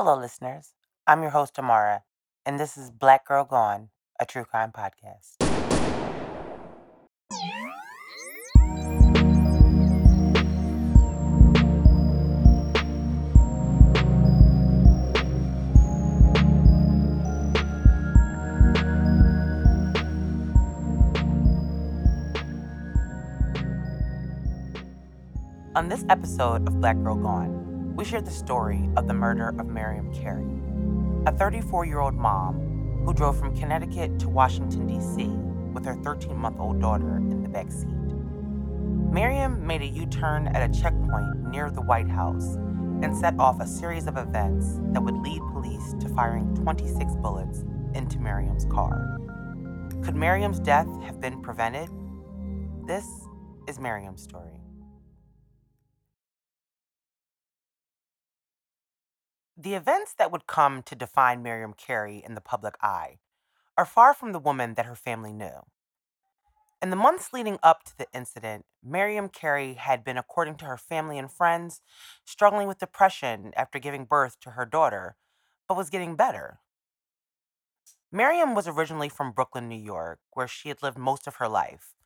Hello, listeners. I'm your host, Amara, and this is Black Girl Gone, a true crime podcast. On this episode of Black Girl Gone, we share the story of the murder of Miriam Carey, a 34 year old mom who drove from Connecticut to Washington, D.C. with her 13 month old daughter in the back seat. Miriam made a U turn at a checkpoint near the White House and set off a series of events that would lead police to firing 26 bullets into Miriam's car. Could Miriam's death have been prevented? This is Miriam's story. The events that would come to define Miriam Carey in the public eye are far from the woman that her family knew. In the months leading up to the incident, Miriam Carey had been, according to her family and friends, struggling with depression after giving birth to her daughter, but was getting better. Miriam was originally from Brooklyn, New York, where she had lived most of her life.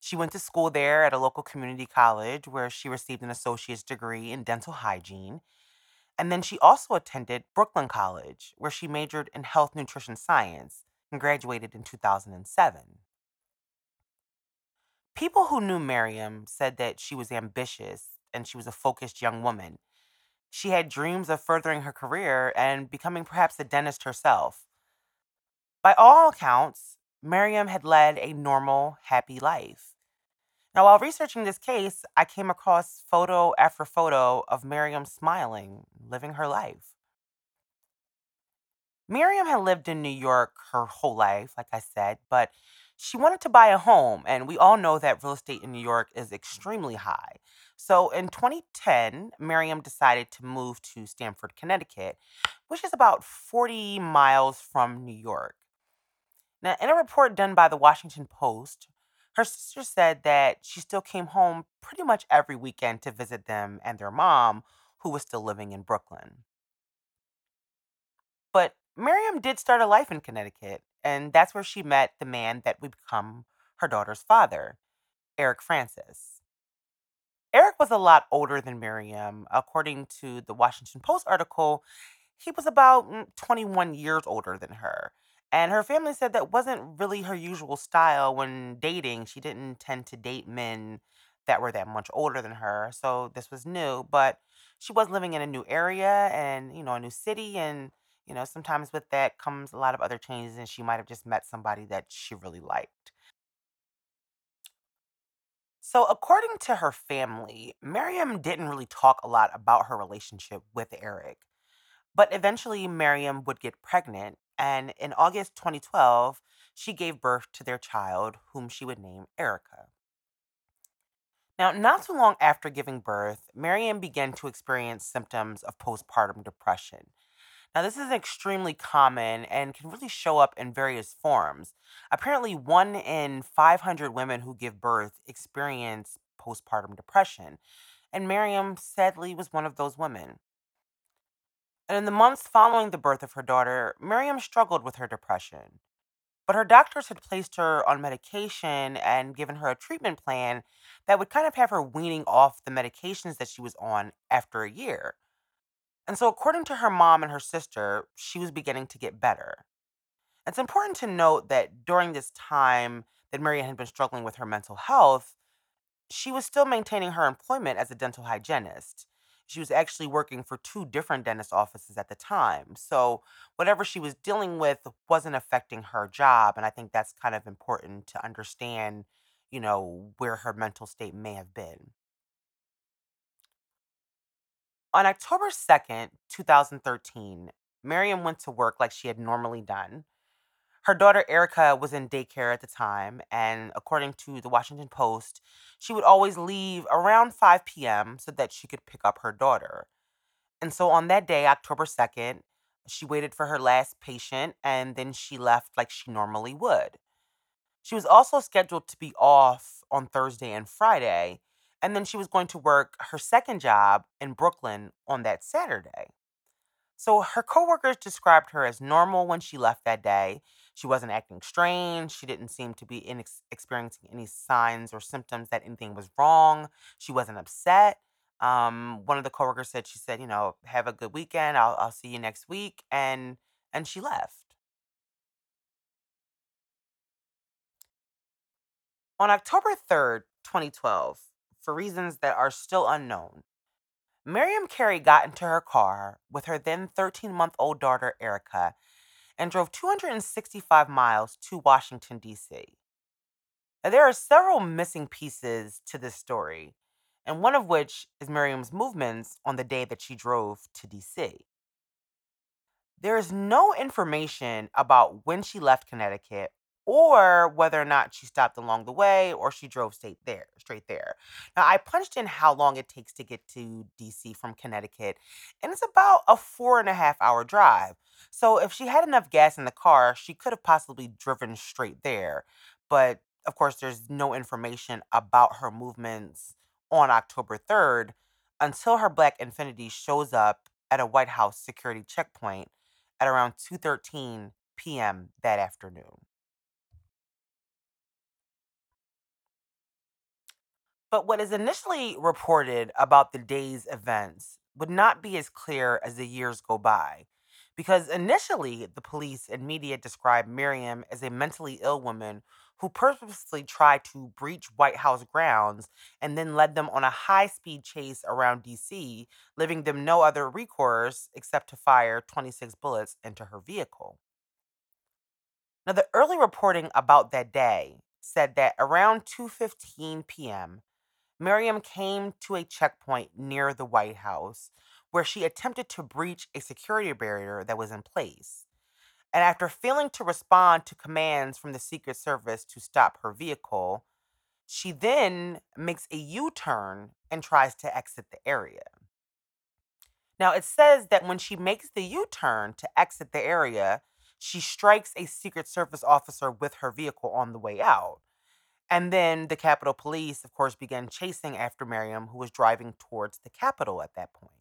She went to school there at a local community college where she received an associate's degree in dental hygiene and then she also attended Brooklyn College, where she majored in health nutrition science and graduated in 2007. People who knew Miriam said that she was ambitious and she was a focused young woman. She had dreams of furthering her career and becoming perhaps a dentist herself. By all accounts, Miriam had led a normal, happy life. Now, while researching this case, I came across photo after photo of Miriam smiling, living her life. Miriam had lived in New York her whole life, like I said, but she wanted to buy a home, and we all know that real estate in New York is extremely high. So in 2010, Miriam decided to move to Stamford, Connecticut, which is about 40 miles from New York. Now, in a report done by the Washington Post, her sister said that she still came home pretty much every weekend to visit them and their mom, who was still living in Brooklyn. But Miriam did start a life in Connecticut, and that's where she met the man that would become her daughter's father, Eric Francis. Eric was a lot older than Miriam. According to the Washington Post article, he was about mm, 21 years older than her. And her family said that wasn't really her usual style when dating. She didn't tend to date men that were that much older than her. So this was new, but she was living in a new area and, you know, a new city. And, you know, sometimes with that comes a lot of other changes. And she might have just met somebody that she really liked. So, according to her family, Miriam didn't really talk a lot about her relationship with Eric. But eventually, Miriam would get pregnant, and in August 2012, she gave birth to their child, whom she would name Erica. Now, not too long after giving birth, Miriam began to experience symptoms of postpartum depression. Now, this is extremely common and can really show up in various forms. Apparently, one in 500 women who give birth experience postpartum depression, and Miriam sadly was one of those women. And in the months following the birth of her daughter, Miriam struggled with her depression. But her doctors had placed her on medication and given her a treatment plan that would kind of have her weaning off the medications that she was on after a year. And so, according to her mom and her sister, she was beginning to get better. It's important to note that during this time that Miriam had been struggling with her mental health, she was still maintaining her employment as a dental hygienist. She was actually working for two different dentist offices at the time. So whatever she was dealing with wasn't affecting her job. And I think that's kind of important to understand, you know, where her mental state may have been. On October 2nd, 2013, Miriam went to work like she had normally done. Her daughter Erica was in daycare at the time, and according to the Washington Post, she would always leave around 5 p.m. so that she could pick up her daughter. And so on that day, October 2nd, she waited for her last patient and then she left like she normally would. She was also scheduled to be off on Thursday and Friday, and then she was going to work her second job in Brooklyn on that Saturday. So her coworkers described her as normal when she left that day. She wasn't acting strange. She didn't seem to be in ex- experiencing any signs or symptoms that anything was wrong. She wasn't upset. Um, one of the coworkers said, she said, you know, have a good weekend. I'll, I'll see you next week. And, and she left. On October 3rd, 2012, for reasons that are still unknown, Miriam Carey got into her car with her then 13 month old daughter, Erica, and drove 265 miles to Washington, D.C. There are several missing pieces to this story, and one of which is Miriam's movements on the day that she drove to DC. There is no information about when she left Connecticut or whether or not she stopped along the way or she drove straight there straight there. Now i punched in how long it takes to get to dc from connecticut and it's about a four and a half hour drive. So if she had enough gas in the car she could have possibly driven straight there but of course there's no information about her movements on october 3rd until her black infiniti shows up at a white house security checkpoint at around 2.13 p.m that afternoon But what is initially reported about the day's events would not be as clear as the years go by. Because initially, the police and media described Miriam as a mentally ill woman who purposely tried to breach White House grounds and then led them on a high speed chase around DC, leaving them no other recourse except to fire 26 bullets into her vehicle. Now, the early reporting about that day said that around 2:15 p.m., Miriam came to a checkpoint near the White House where she attempted to breach a security barrier that was in place. And after failing to respond to commands from the Secret Service to stop her vehicle, she then makes a U turn and tries to exit the area. Now, it says that when she makes the U turn to exit the area, she strikes a Secret Service officer with her vehicle on the way out. And then the Capitol Police, of course, began chasing after Miriam, who was driving towards the Capitol at that point.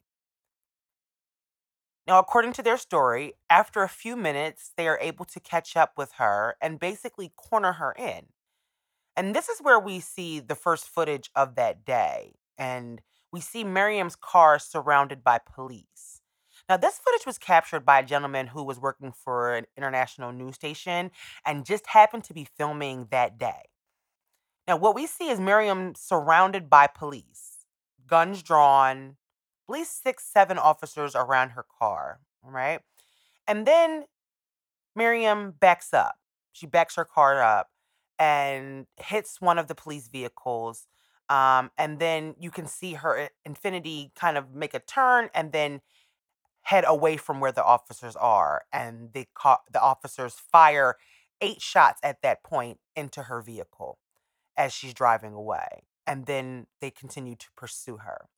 Now, according to their story, after a few minutes, they are able to catch up with her and basically corner her in. And this is where we see the first footage of that day. And we see Miriam's car surrounded by police. Now, this footage was captured by a gentleman who was working for an international news station and just happened to be filming that day. Now, what we see is Miriam surrounded by police, guns drawn, at least six, seven officers around her car, right? And then Miriam backs up. She backs her car up and hits one of the police vehicles. Um, and then you can see her Infiniti kind of make a turn and then head away from where the officers are. And the, ca- the officers fire eight shots at that point into her vehicle as she's driving away. And then they continue to pursue her.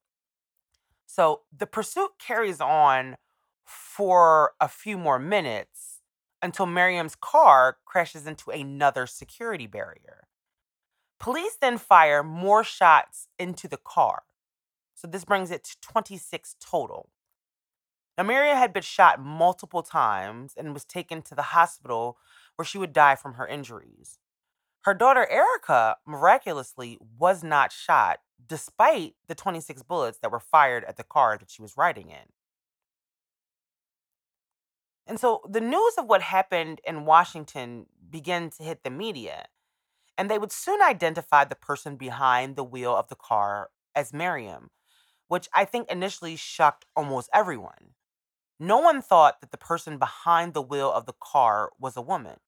So the pursuit carries on for a few more minutes until Miriam's car crashes into another security barrier. Police then fire more shots into the car. So this brings it to 26 total. Now, Miriam had been shot multiple times and was taken to the hospital where she would die from her injuries. Her daughter Erica miraculously was not shot despite the 26 bullets that were fired at the car that she was riding in. And so the news of what happened in Washington began to hit the media, and they would soon identify the person behind the wheel of the car as Miriam, which I think initially shocked almost everyone. No one thought that the person behind the wheel of the car was a woman.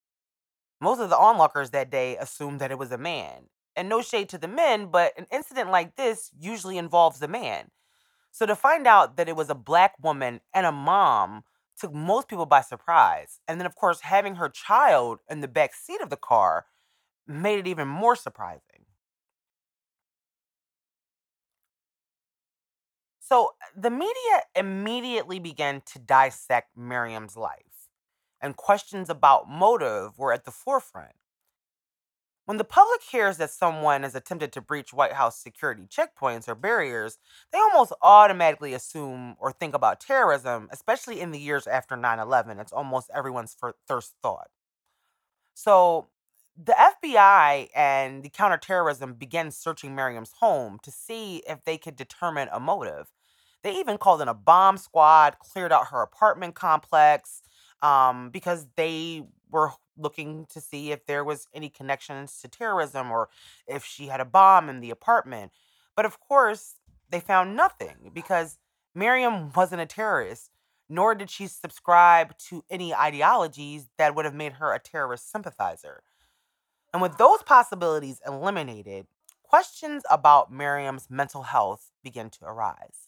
Most of the onlookers that day assumed that it was a man. And no shade to the men, but an incident like this usually involves a man. So to find out that it was a black woman and a mom took most people by surprise. And then, of course, having her child in the back seat of the car made it even more surprising. So the media immediately began to dissect Miriam's life, and questions about motive were at the forefront. When the public hears that someone has attempted to breach White House security checkpoints or barriers, they almost automatically assume or think about terrorism, especially in the years after 9 11. It's almost everyone's first thought. So the FBI and the counterterrorism began searching Miriam's home to see if they could determine a motive. They even called in a bomb squad, cleared out her apartment complex um, because they were looking to see if there was any connections to terrorism or if she had a bomb in the apartment. But of course, they found nothing because Miriam wasn't a terrorist, nor did she subscribe to any ideologies that would have made her a terrorist sympathizer. And with those possibilities eliminated, questions about Miriam's mental health began to arise.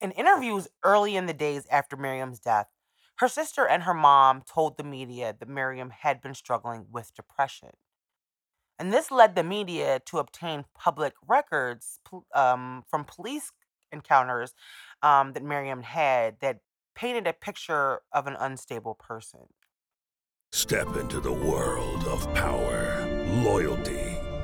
In interviews early in the days after Miriam's death, her sister and her mom told the media that Miriam had been struggling with depression. And this led the media to obtain public records um, from police encounters um, that Miriam had that painted a picture of an unstable person. Step into the world of power, loyalty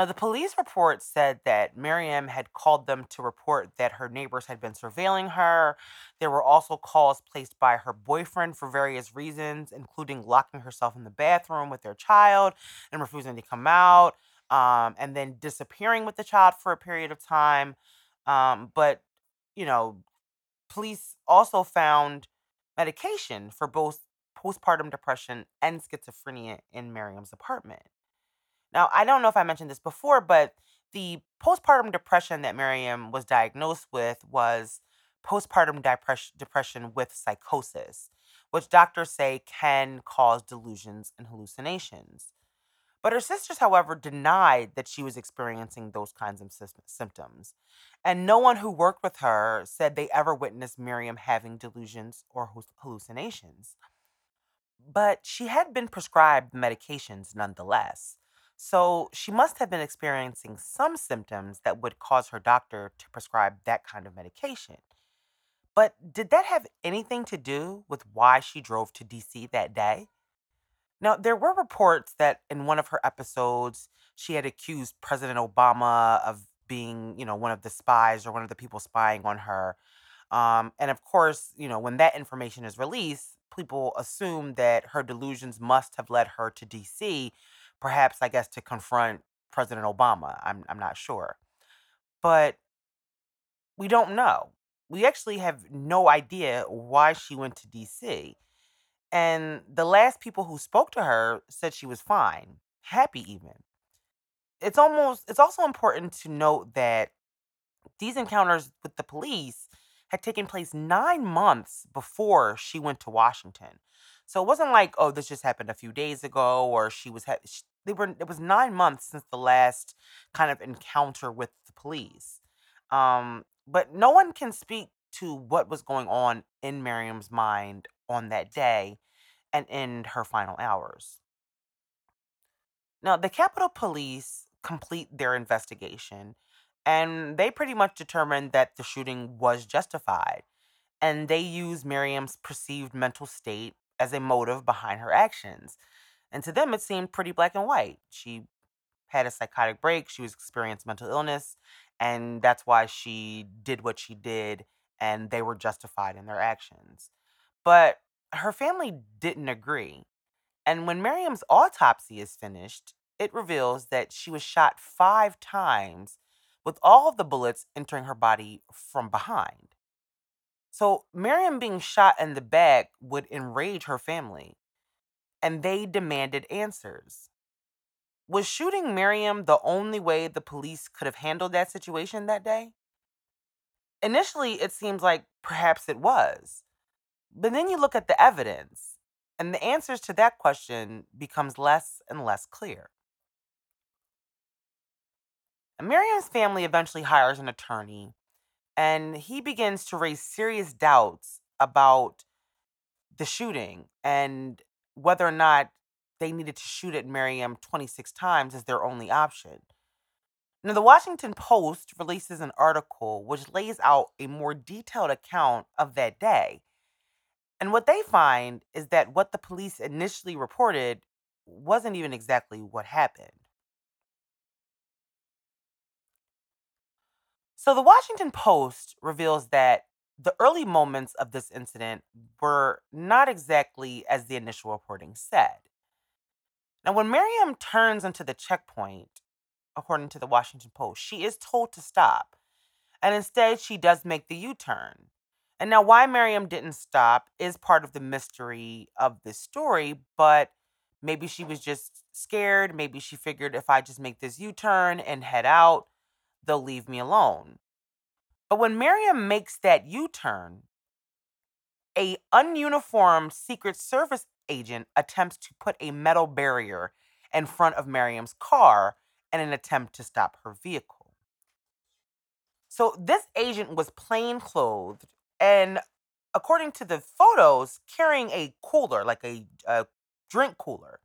Now, the police report said that Miriam had called them to report that her neighbors had been surveilling her. There were also calls placed by her boyfriend for various reasons, including locking herself in the bathroom with their child and refusing to come out, um, and then disappearing with the child for a period of time. Um, but, you know, police also found medication for both postpartum depression and schizophrenia in Miriam's apartment. Now, I don't know if I mentioned this before, but the postpartum depression that Miriam was diagnosed with was postpartum depression, depression with psychosis, which doctors say can cause delusions and hallucinations. But her sisters, however, denied that she was experiencing those kinds of symptoms. And no one who worked with her said they ever witnessed Miriam having delusions or hallucinations. But she had been prescribed medications nonetheless. So she must have been experiencing some symptoms that would cause her doctor to prescribe that kind of medication. But did that have anything to do with why she drove to DC that day? Now, there were reports that in one of her episodes, she had accused President Obama of being, you know, one of the spies or one of the people spying on her. Um, and of course, you know, when that information is released, people assume that her delusions must have led her to DC perhaps I guess to confront President Obama. I'm I'm not sure. But we don't know. We actually have no idea why she went to DC. And the last people who spoke to her said she was fine, happy even. It's almost it's also important to note that these encounters with the police had taken place 9 months before she went to Washington. So it wasn't like, oh, this just happened a few days ago, or she was ha- they were it was nine months since the last kind of encounter with the police. Um, but no one can speak to what was going on in Miriam's mind on that day and in her final hours. Now, the Capitol Police complete their investigation and they pretty much determined that the shooting was justified. And they used Miriam's perceived mental state as a motive behind her actions. And to them, it seemed pretty black and white. She had a psychotic break, she was experiencing mental illness, and that's why she did what she did, and they were justified in their actions. But her family didn't agree. And when Miriam's autopsy is finished, it reveals that she was shot five times with all of the bullets entering her body from behind. So, Miriam being shot in the back would enrage her family, and they demanded answers. Was shooting Miriam the only way the police could have handled that situation that day? Initially, it seems like perhaps it was. But then you look at the evidence, and the answers to that question becomes less and less clear. Miriam's family eventually hires an attorney, and he begins to raise serious doubts about the shooting and whether or not they needed to shoot at Miriam 26 times as their only option. Now, the Washington Post releases an article which lays out a more detailed account of that day. And what they find is that what the police initially reported wasn't even exactly what happened. So, the Washington Post reveals that the early moments of this incident were not exactly as the initial reporting said. Now, when Miriam turns into the checkpoint, according to the Washington Post, she is told to stop. And instead, she does make the U turn. And now, why Miriam didn't stop is part of the mystery of this story, but maybe she was just scared. Maybe she figured if I just make this U turn and head out, they'll leave me alone. But when Miriam makes that U turn, a ununiformed Secret Service agent attempts to put a metal barrier in front of Miriam's car in an attempt to stop her vehicle. So this agent was plain clothed and according to the photos carrying a cooler like a, a drink cooler.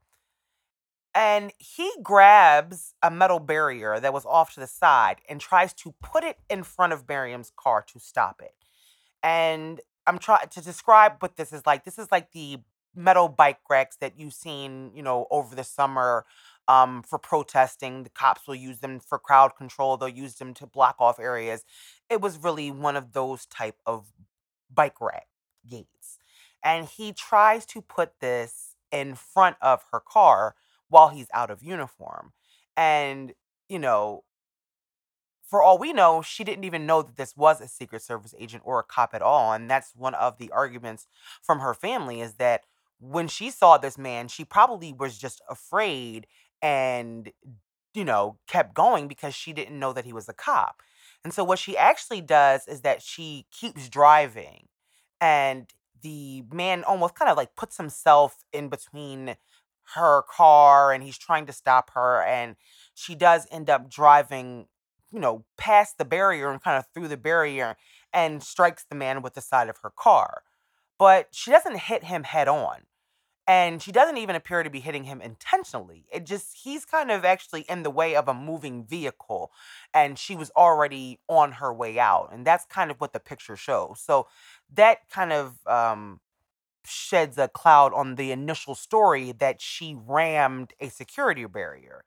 And he grabs a metal barrier that was off to the side and tries to put it in front of Miriam's car to stop it. And I'm trying to describe what this is like. This is like the metal bike racks that you've seen, you know, over the summer um, for protesting. The cops will use them for crowd control. They'll use them to block off areas. It was really one of those type of bike rack gates. And he tries to put this in front of her car while he's out of uniform. And, you know, for all we know, she didn't even know that this was a Secret Service agent or a cop at all. And that's one of the arguments from her family is that when she saw this man, she probably was just afraid and, you know, kept going because she didn't know that he was a cop. And so what she actually does is that she keeps driving and the man almost kind of like puts himself in between her car and he's trying to stop her and she does end up driving you know, past the barrier and kind of through the barrier and strikes the man with the side of her car. But she doesn't hit him head on. And she doesn't even appear to be hitting him intentionally. It just, he's kind of actually in the way of a moving vehicle. And she was already on her way out. And that's kind of what the picture shows. So that kind of um, sheds a cloud on the initial story that she rammed a security barrier.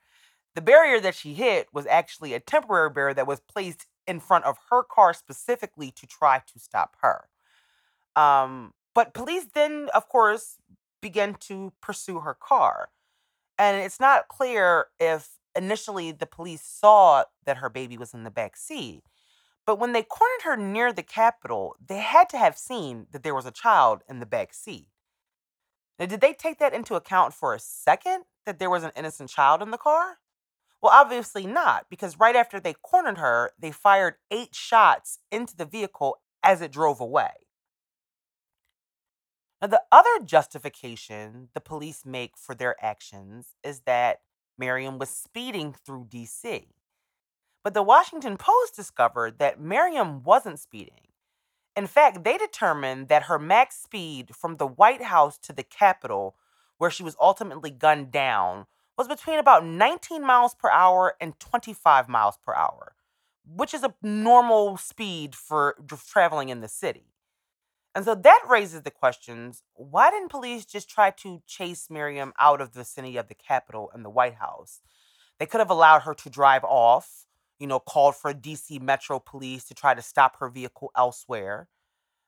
The barrier that she hit was actually a temporary barrier that was placed in front of her car specifically to try to stop her. Um, but police then, of course, began to pursue her car. And it's not clear if initially the police saw that her baby was in the back seat. But when they cornered her near the Capitol, they had to have seen that there was a child in the back seat. Now, did they take that into account for a second that there was an innocent child in the car? Well, obviously not, because right after they cornered her, they fired eight shots into the vehicle as it drove away. Now, the other justification the police make for their actions is that Miriam was speeding through DC. But the Washington Post discovered that Miriam wasn't speeding. In fact, they determined that her max speed from the White House to the Capitol, where she was ultimately gunned down, was between about 19 miles per hour and 25 miles per hour, which is a normal speed for traveling in the city. And so that raises the questions why didn't police just try to chase Miriam out of the vicinity of the Capitol and the White House? They could have allowed her to drive off, you know, called for DC Metro Police to try to stop her vehicle elsewhere,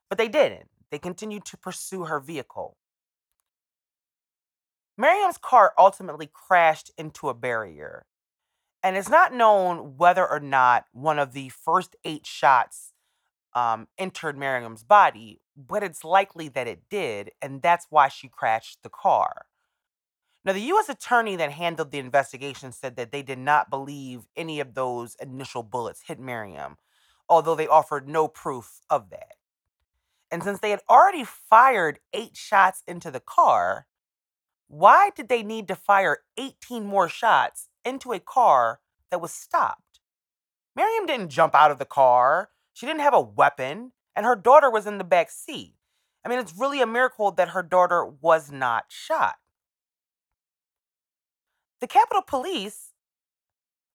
but they didn't. They continued to pursue her vehicle. Miriam's car ultimately crashed into a barrier. And it's not known whether or not one of the first eight shots um, entered Miriam's body, but it's likely that it did, and that's why she crashed the car. Now, the U.S. attorney that handled the investigation said that they did not believe any of those initial bullets hit Miriam, although they offered no proof of that. And since they had already fired eight shots into the car, why did they need to fire 18 more shots into a car that was stopped? Miriam didn't jump out of the car. She didn't have a weapon, and her daughter was in the back seat. I mean, it's really a miracle that her daughter was not shot. The Capitol Police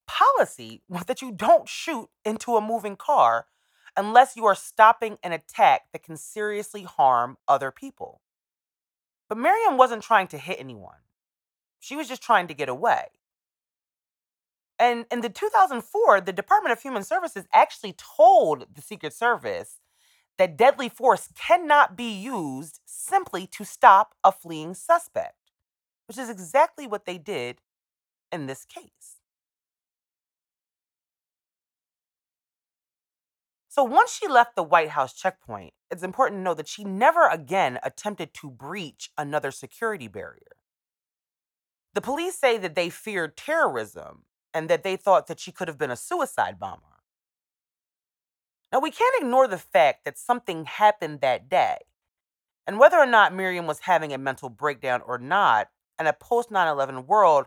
policy was that you don't shoot into a moving car unless you are stopping an attack that can seriously harm other people. But Miriam wasn't trying to hit anyone. She was just trying to get away. And in the 2004, the Department of Human Services actually told the Secret Service that deadly force cannot be used simply to stop a fleeing suspect, which is exactly what they did in this case. So once she left the White House checkpoint, it's important to know that she never again attempted to breach another security barrier. The police say that they feared terrorism and that they thought that she could have been a suicide bomber. Now, we can't ignore the fact that something happened that day. And whether or not Miriam was having a mental breakdown or not, in a post 9 11 world,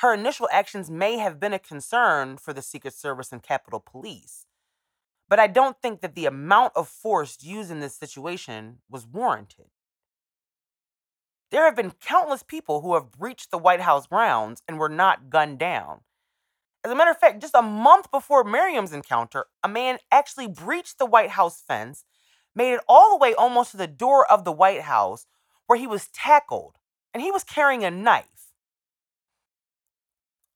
her initial actions may have been a concern for the Secret Service and Capitol Police. But I don't think that the amount of force used in this situation was warranted. There have been countless people who have breached the White House grounds and were not gunned down. As a matter of fact, just a month before Miriam's encounter, a man actually breached the White House fence, made it all the way almost to the door of the White House, where he was tackled, and he was carrying a knife.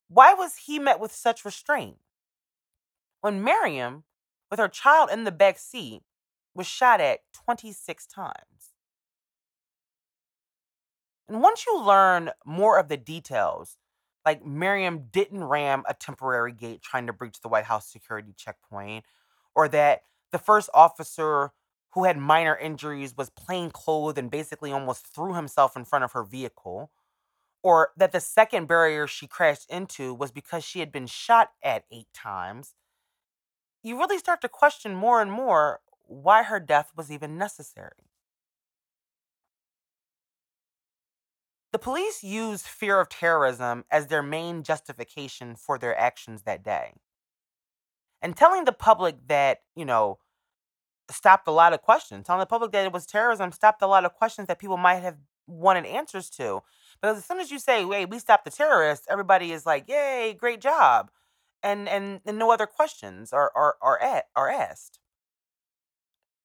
Why was he met with such restraint? When Miriam, with her child in the back seat, was shot at 26 times. And once you learn more of the details, like Miriam didn't ram a temporary gate trying to breach the White House security checkpoint, or that the first officer who had minor injuries was plain clothed and basically almost threw himself in front of her vehicle, or that the second barrier she crashed into was because she had been shot at eight times, you really start to question more and more why her death was even necessary. The police used fear of terrorism as their main justification for their actions that day. And telling the public that, you know, stopped a lot of questions. Telling the public that it was terrorism stopped a lot of questions that people might have wanted answers to. Because as soon as you say, "Wait, we stopped the terrorists," everybody is like, "Yay, great job," and and, and no other questions are are are, at, are asked.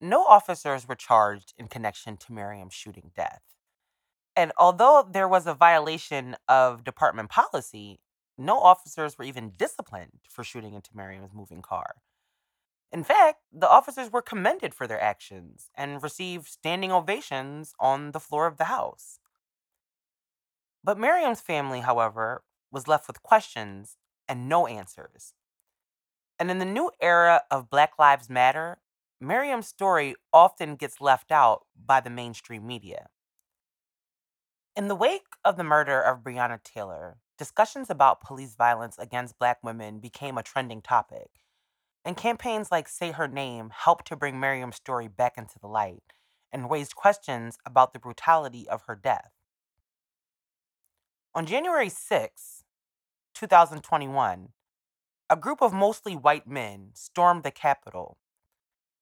No officers were charged in connection to Miriam's shooting death. And although there was a violation of department policy, no officers were even disciplined for shooting into Miriam's moving car. In fact, the officers were commended for their actions and received standing ovations on the floor of the house. But Miriam's family, however, was left with questions and no answers. And in the new era of Black Lives Matter, Miriam's story often gets left out by the mainstream media. In the wake of the murder of Breonna Taylor, discussions about police violence against Black women became a trending topic, and campaigns like Say Her Name helped to bring Miriam's story back into the light and raised questions about the brutality of her death. On January 6, 2021, a group of mostly white men stormed the Capitol.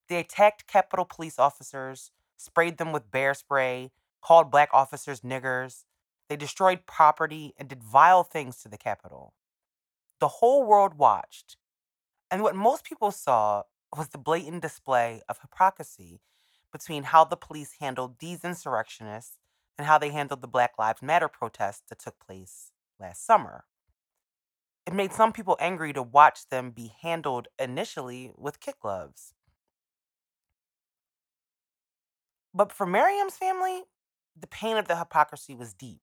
They attacked Capitol police officers, sprayed them with bear spray, called black officers niggers. They destroyed property and did vile things to the Capitol. The whole world watched, and what most people saw was the blatant display of hypocrisy between how the police handled these insurrectionists and how they handled the Black Lives Matter protests that took place last summer. It made some people angry to watch them be handled initially with kit gloves. But for Miriam's family, the pain of the hypocrisy was deep.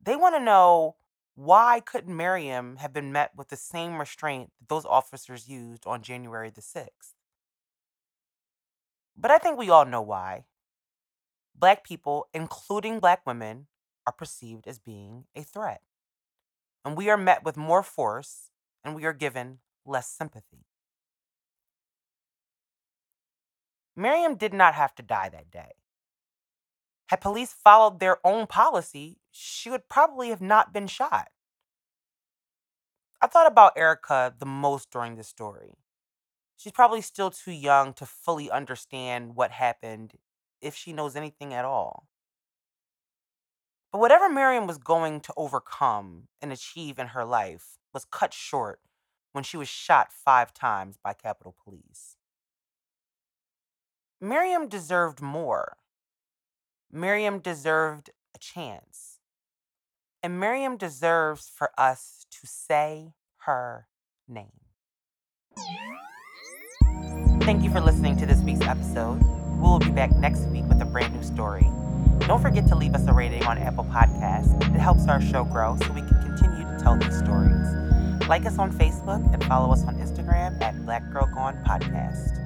They want to know why couldn't Miriam have been met with the same restraint that those officers used on January the 6th? But I think we all know why. Black people, including black women, are perceived as being a threat. And we are met with more force and we are given less sympathy. Miriam did not have to die that day. Had police followed their own policy, she would probably have not been shot. I thought about Erica the most during this story. She's probably still too young to fully understand what happened, if she knows anything at all. But whatever Miriam was going to overcome and achieve in her life was cut short when she was shot five times by Capitol Police. Miriam deserved more. Miriam deserved a chance. And Miriam deserves for us to say her name. Thank you for listening to this week's episode. We will be back next week with a brand new story. Don't forget to leave us a rating on Apple Podcasts. It helps our show grow so we can continue to tell these stories. Like us on Facebook and follow us on Instagram at Black Girl Gone Podcast.